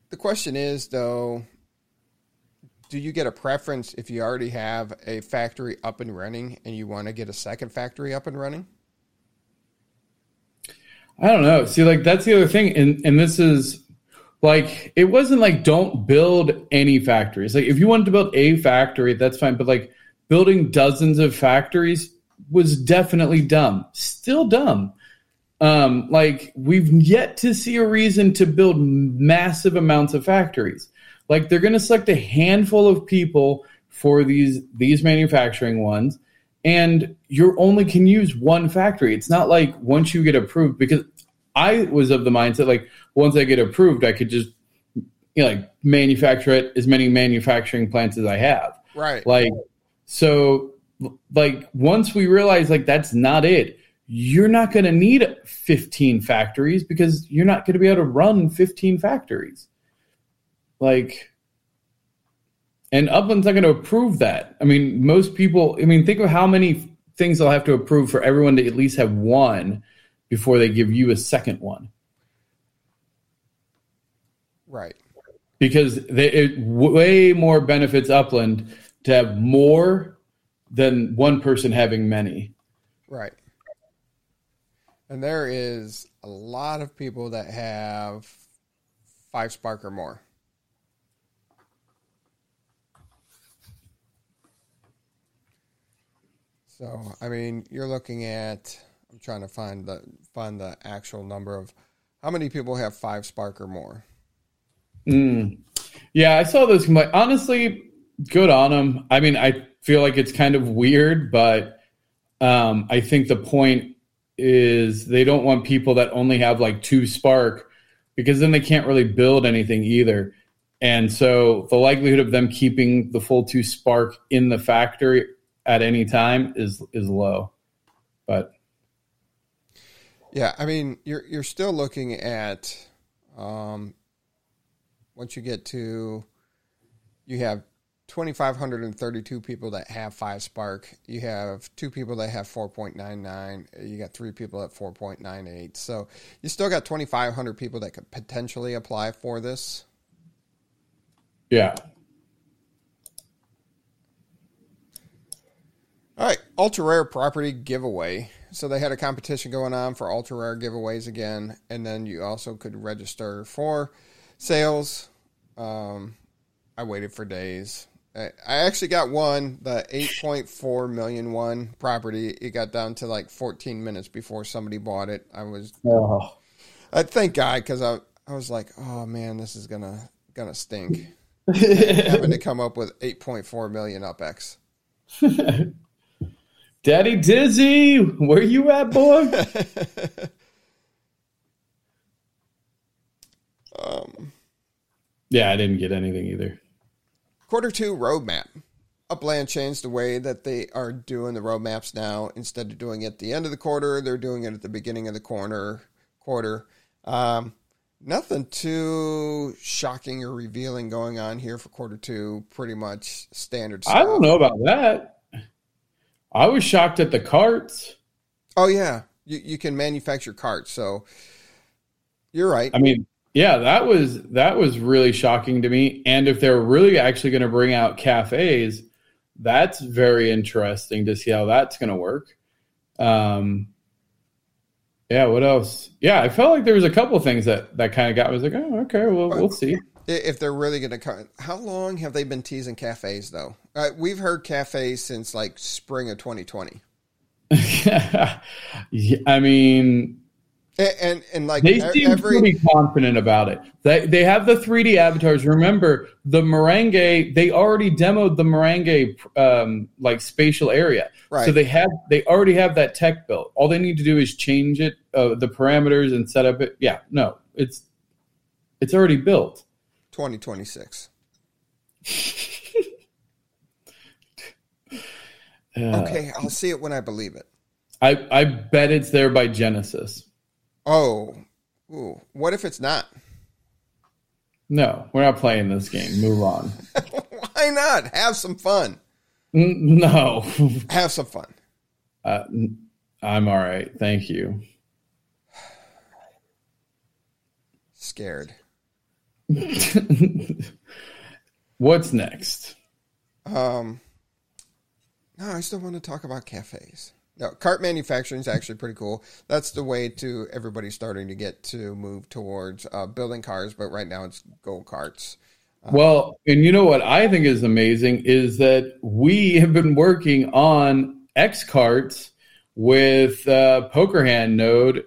The question is though, do you get a preference if you already have a factory up and running and you want to get a second factory up and running? I don't know. See, like that's the other thing, and and this is like it wasn't like don't build any factories. Like if you wanted to build a factory, that's fine. But like building dozens of factories was definitely dumb. Still dumb. Um, like we've yet to see a reason to build massive amounts of factories. Like they're going to select a handful of people for these these manufacturing ones, and you only can use one factory. It's not like once you get approved because I was of the mindset like once I get approved, I could just you know, like manufacture it as many manufacturing plants as I have. Right. Like so like once we realize like that's not it, you're not going to need 15 factories because you're not going to be able to run 15 factories. Like and Upland's not going to approve that. I mean, most people, I mean, think of how many things they'll have to approve for everyone to at least have one before they give you a second one. Right. Because they, it way more benefits Upland to have more than one person having many. Right. And there is a lot of people that have five spark or more. So, I mean, you're looking at I'm trying to find the find the actual number of how many people have five spark or more. Mm. Yeah, I saw those. Honestly, good on them. I mean, I feel like it's kind of weird, but um, I think the point is they don't want people that only have like two spark because then they can't really build anything either. And so the likelihood of them keeping the full two spark in the factory at any time is is low. But yeah, I mean, you're you're still looking at um, once you get to you have 2532 people that have 5 spark. You have two people that have 4.99 you got three people at 4.98 so you still got 2500 people that could potentially apply for this. Yeah. All right ultra rare property giveaway so they had a competition going on for ultra rare giveaways again and then you also could register for sales um, i waited for days I actually got one, the 8.4 million one property. It got down to like 14 minutes before somebody bought it. I was, oh. I thank God because I, I was like, oh man, this is gonna gonna stink. having to come up with 8.4 million UpX. Daddy Dizzy, where you at, boy? um, yeah, I didn't get anything either. Quarter two roadmap. Upland changed the way that they are doing the roadmaps now. Instead of doing it at the end of the quarter, they're doing it at the beginning of the corner quarter. Um, nothing too shocking or revealing going on here for quarter two. Pretty much standard. Stuff. I don't know about that. I was shocked at the carts. Oh yeah, you you can manufacture carts. So you're right. I mean, yeah, that was that was really shocking to me. And if they're really actually going to bring out cafes, that's very interesting to see how that's going to work. Um, yeah, what else? Yeah, I felt like there was a couple things that that kind of got. I was like, oh, okay, well, we'll see. If they're really going to come, how long have they been teasing cafes though? Uh, we've heard cafes since like spring of 2020. I mean, and and, and like they seem every pretty confident about it. They they have the 3D avatars. Remember the Mangueira? They already demoed the Mangueira um, like spatial area. Right. So they have they already have that tech built. All they need to do is change it, uh, the parameters, and set up it. Yeah, no, it's it's already built. 2026. Uh, Okay, I'll see it when I believe it. I I bet it's there by Genesis. Oh, ooh, what if it's not? No, we're not playing this game. Move on. Why not? Have some fun. N- No, Have some fun. uh, I'm all right. Thank you. Scared. What's next? Um, no, I still want to talk about cafes. No, cart manufacturing is actually pretty cool. That's the way to everybody starting to get to move towards uh, building cars, but right now it's go karts. Well, and you know what I think is amazing is that we have been working on X carts with uh, Poker Hand Node,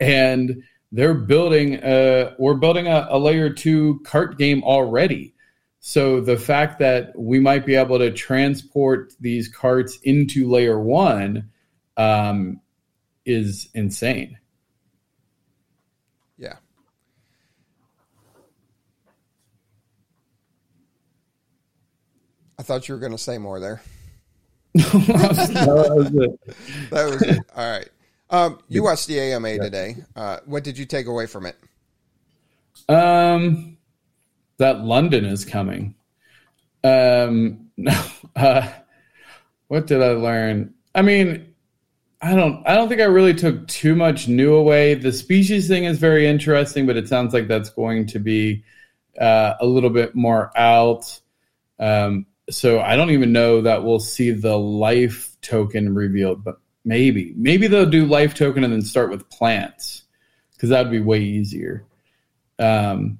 and they're building. Uh, we're building a, a layer two cart game already. So the fact that we might be able to transport these carts into layer one um, is insane. Yeah. I thought you were going to say more there. That was it. That was it. All right. Um, you watched the AMA today. Uh, what did you take away from it? Um, that London is coming. Um, no. Uh, what did I learn? I mean, I don't. I don't think I really took too much new away. The species thing is very interesting, but it sounds like that's going to be uh, a little bit more out. Um, so I don't even know that we'll see the life token revealed, but maybe, maybe they'll do life token and then start with plants because that would be way easier. Um,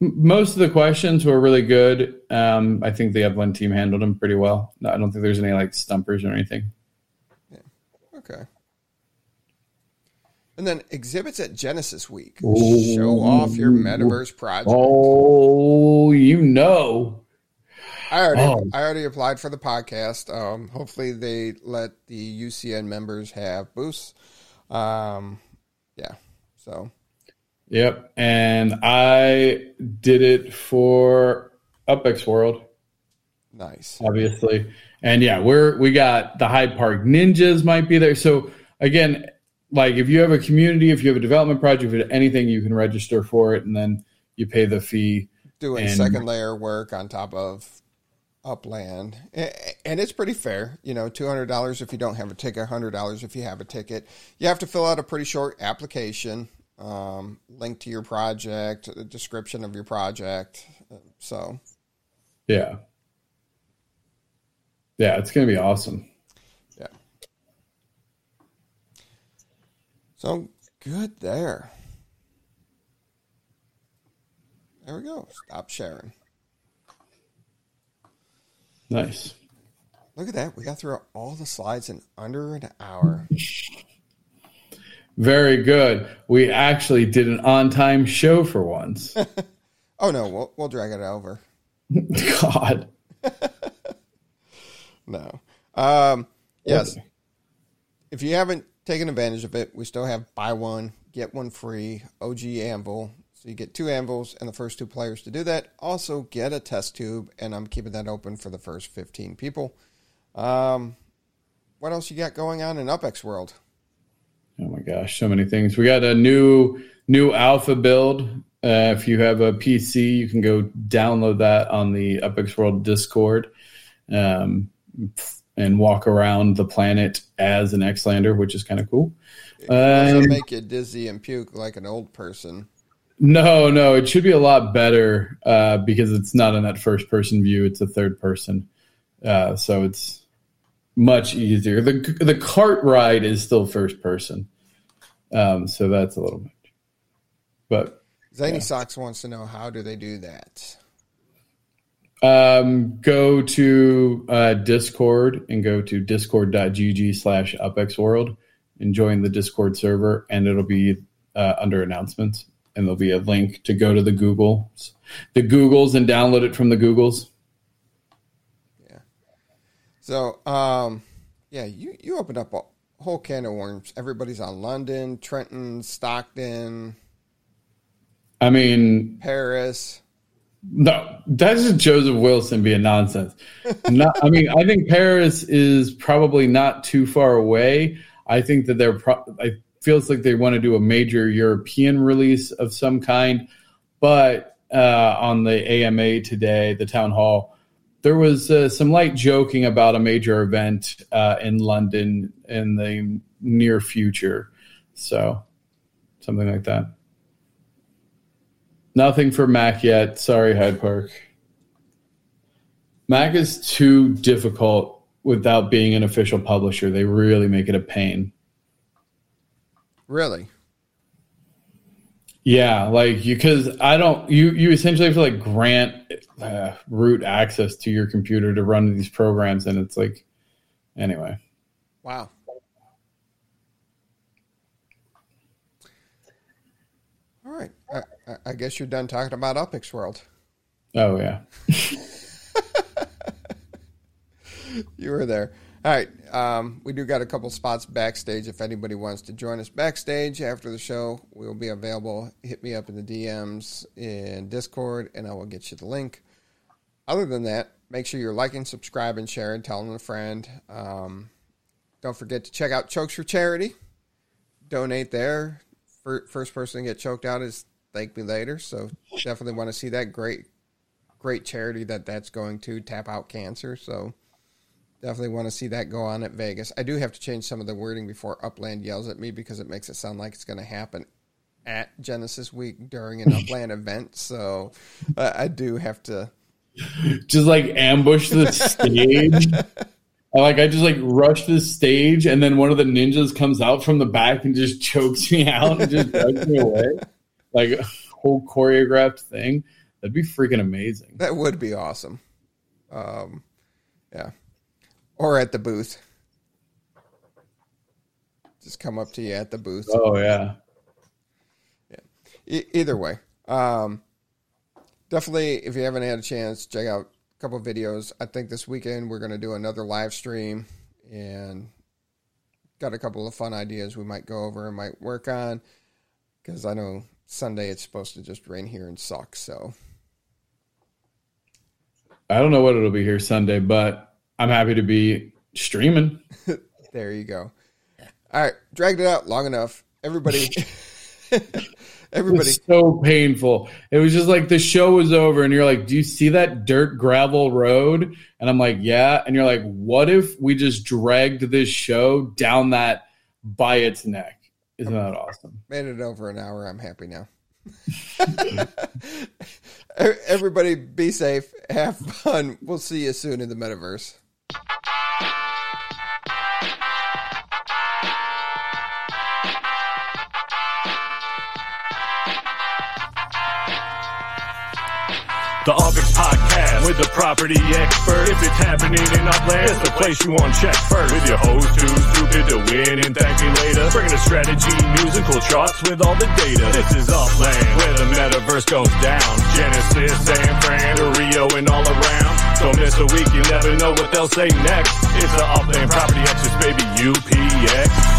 most of the questions were really good. Um, I think the Upland team handled them pretty well. No, I don't think there's any like stumpers or anything. Yeah. Okay. And then exhibits at Genesis Week. Ooh. Show off your metaverse project. Oh, you know. I already, Oh. I already applied for the podcast. Um, hopefully, they let the UCN members have boosts. Um, yeah. So Yep. And I did it for UpX World. nice. obviously. And yeah, we're we got the Hyde Park Ninjas might be there. So again, like if you have a community, if you have a development project, if you have anything, you can register for it, and then you pay the fee. Doing And- second layer work on top of Upland, and it's pretty fair. You know, two hundred dollars if you don't have a ticket, hundred dollars if you have a ticket. You have to fill out a pretty short application, um, link to your project, a description of your project. So Yeah, yeah, it's gonna be awesome. Yeah. So good there. There we go. Stop sharing. Nice. Look at that. We got through all the slides in under an hour. Very good. We actually did an on-time show for once. Oh no, we'll we'll drag it over. God. No. Um yes. If you haven't taken advantage of it, we still have buy one, get one free OG anvil. So you get two anvils and the first two players to do that. Also get a test tube, and I'm keeping that open for the first 15 people. Um, what else you got going on in UpX World? Oh my gosh, so many things. We got a new new alpha build. Uh, if you have a PC, you can go download that on the UpX World Discord um, and walk around the planet as an Xlander, which is kind of cool. Doesn't Um, make you dizzy and puke like an old person. No, no, it should be a lot better uh, because it's not in that first person view; it's a third person, uh, so it's much easier. the The cart ride is still first person, um, so that's a little bit, but Zany yeah. Socks wants to know how do they do that? Um, go to uh, Discord and go to discord.gg slash upxworld and join the Discord server, and it'll be uh, under announcements, and there'll be a link to go to the Googles, the Googles, and download it from the Googles. Yeah. So, um, yeah, you you opened up a whole can of worms. Everybody's on London, Trenton, Stockton. I mean, Paris. No, that's just Joseph Wilson being nonsense. not, I mean, I think Paris is probably not too far away. I think that they're. Pro- it feels like they want to do a major European release of some kind, but uh, on the AMA today, the town hall, there was uh, some light joking about a major event uh, in London in the near future. So, something like that. Nothing for Mac yet. Sorry, Hyde Park. Mac is too difficult without being an official publisher. They really make it a pain. Really? Yeah, like you, because I don't you you essentially have to like grant uh, root access to your computer to run these programs, and it's like anyway. Wow. All right. I, I guess you're done talking about Upix World. Oh yeah. you were there. All right. Um, we do got a couple spots backstage. If anybody wants to join us backstage after the show, we'll be available. Hit me up in the DMs in Discord, and I will get you the link. Other than that, make sure you're liking, subscribing, sharing, telling a friend. Um, don't forget to check out Chokes for Charity. Donate there first person to get choked out is ThankMeLater. So definitely want to see that great, great charity that that's going to tap out cancer. So definitely want to see that go on at Vegas. I do have to change some of the wording before Upland yells at me because it makes it sound like it's going to happen at Genesis Week during an Upland event. So uh, I do have to just like ambush the stage. like I just like rush the stage, and then one of the ninjas comes out from the back and just chokes me out and just drags me away, like a whole choreographed thing. That'd be freaking amazing. That would be awesome. Um, yeah, or at the booth. Just come up to you at the booth. Oh yeah, yeah. E- either way, um, definitely if you haven't had a chance, check out a couple videos. I think this weekend we're going to do another live stream and got a couple of fun ideas we might go over and might work on because I know Sunday it's supposed to just rain here and suck. So I don't know what it'll be here Sunday, but I'm happy to be streaming. there you go. All right, dragged it out long enough. Everybody Everybody. It so painful. It was just like the show was over, and you're like, "Do you see that dirt gravel road?" And I'm like, "Yeah." And you're like, "What if we just dragged this show down that by its neck?" Isn't that awesome? Made it over an hour. I'm happy now. Everybody, be safe. Have fun. We'll see you soon in the metaverse. The UPX Podcast with the property expert. If it's happening in Upland, it's the place you want to check first. With your host too stupid to win and thank me later. Bringing the strategy, news, and cool charts with all the data. This is Upland, where the metaverse goes down. Genesis, San Fran, Rio, and all around. Don't miss a week, you never know what they'll say next. It's the Upland Property Experts, baby, UPX.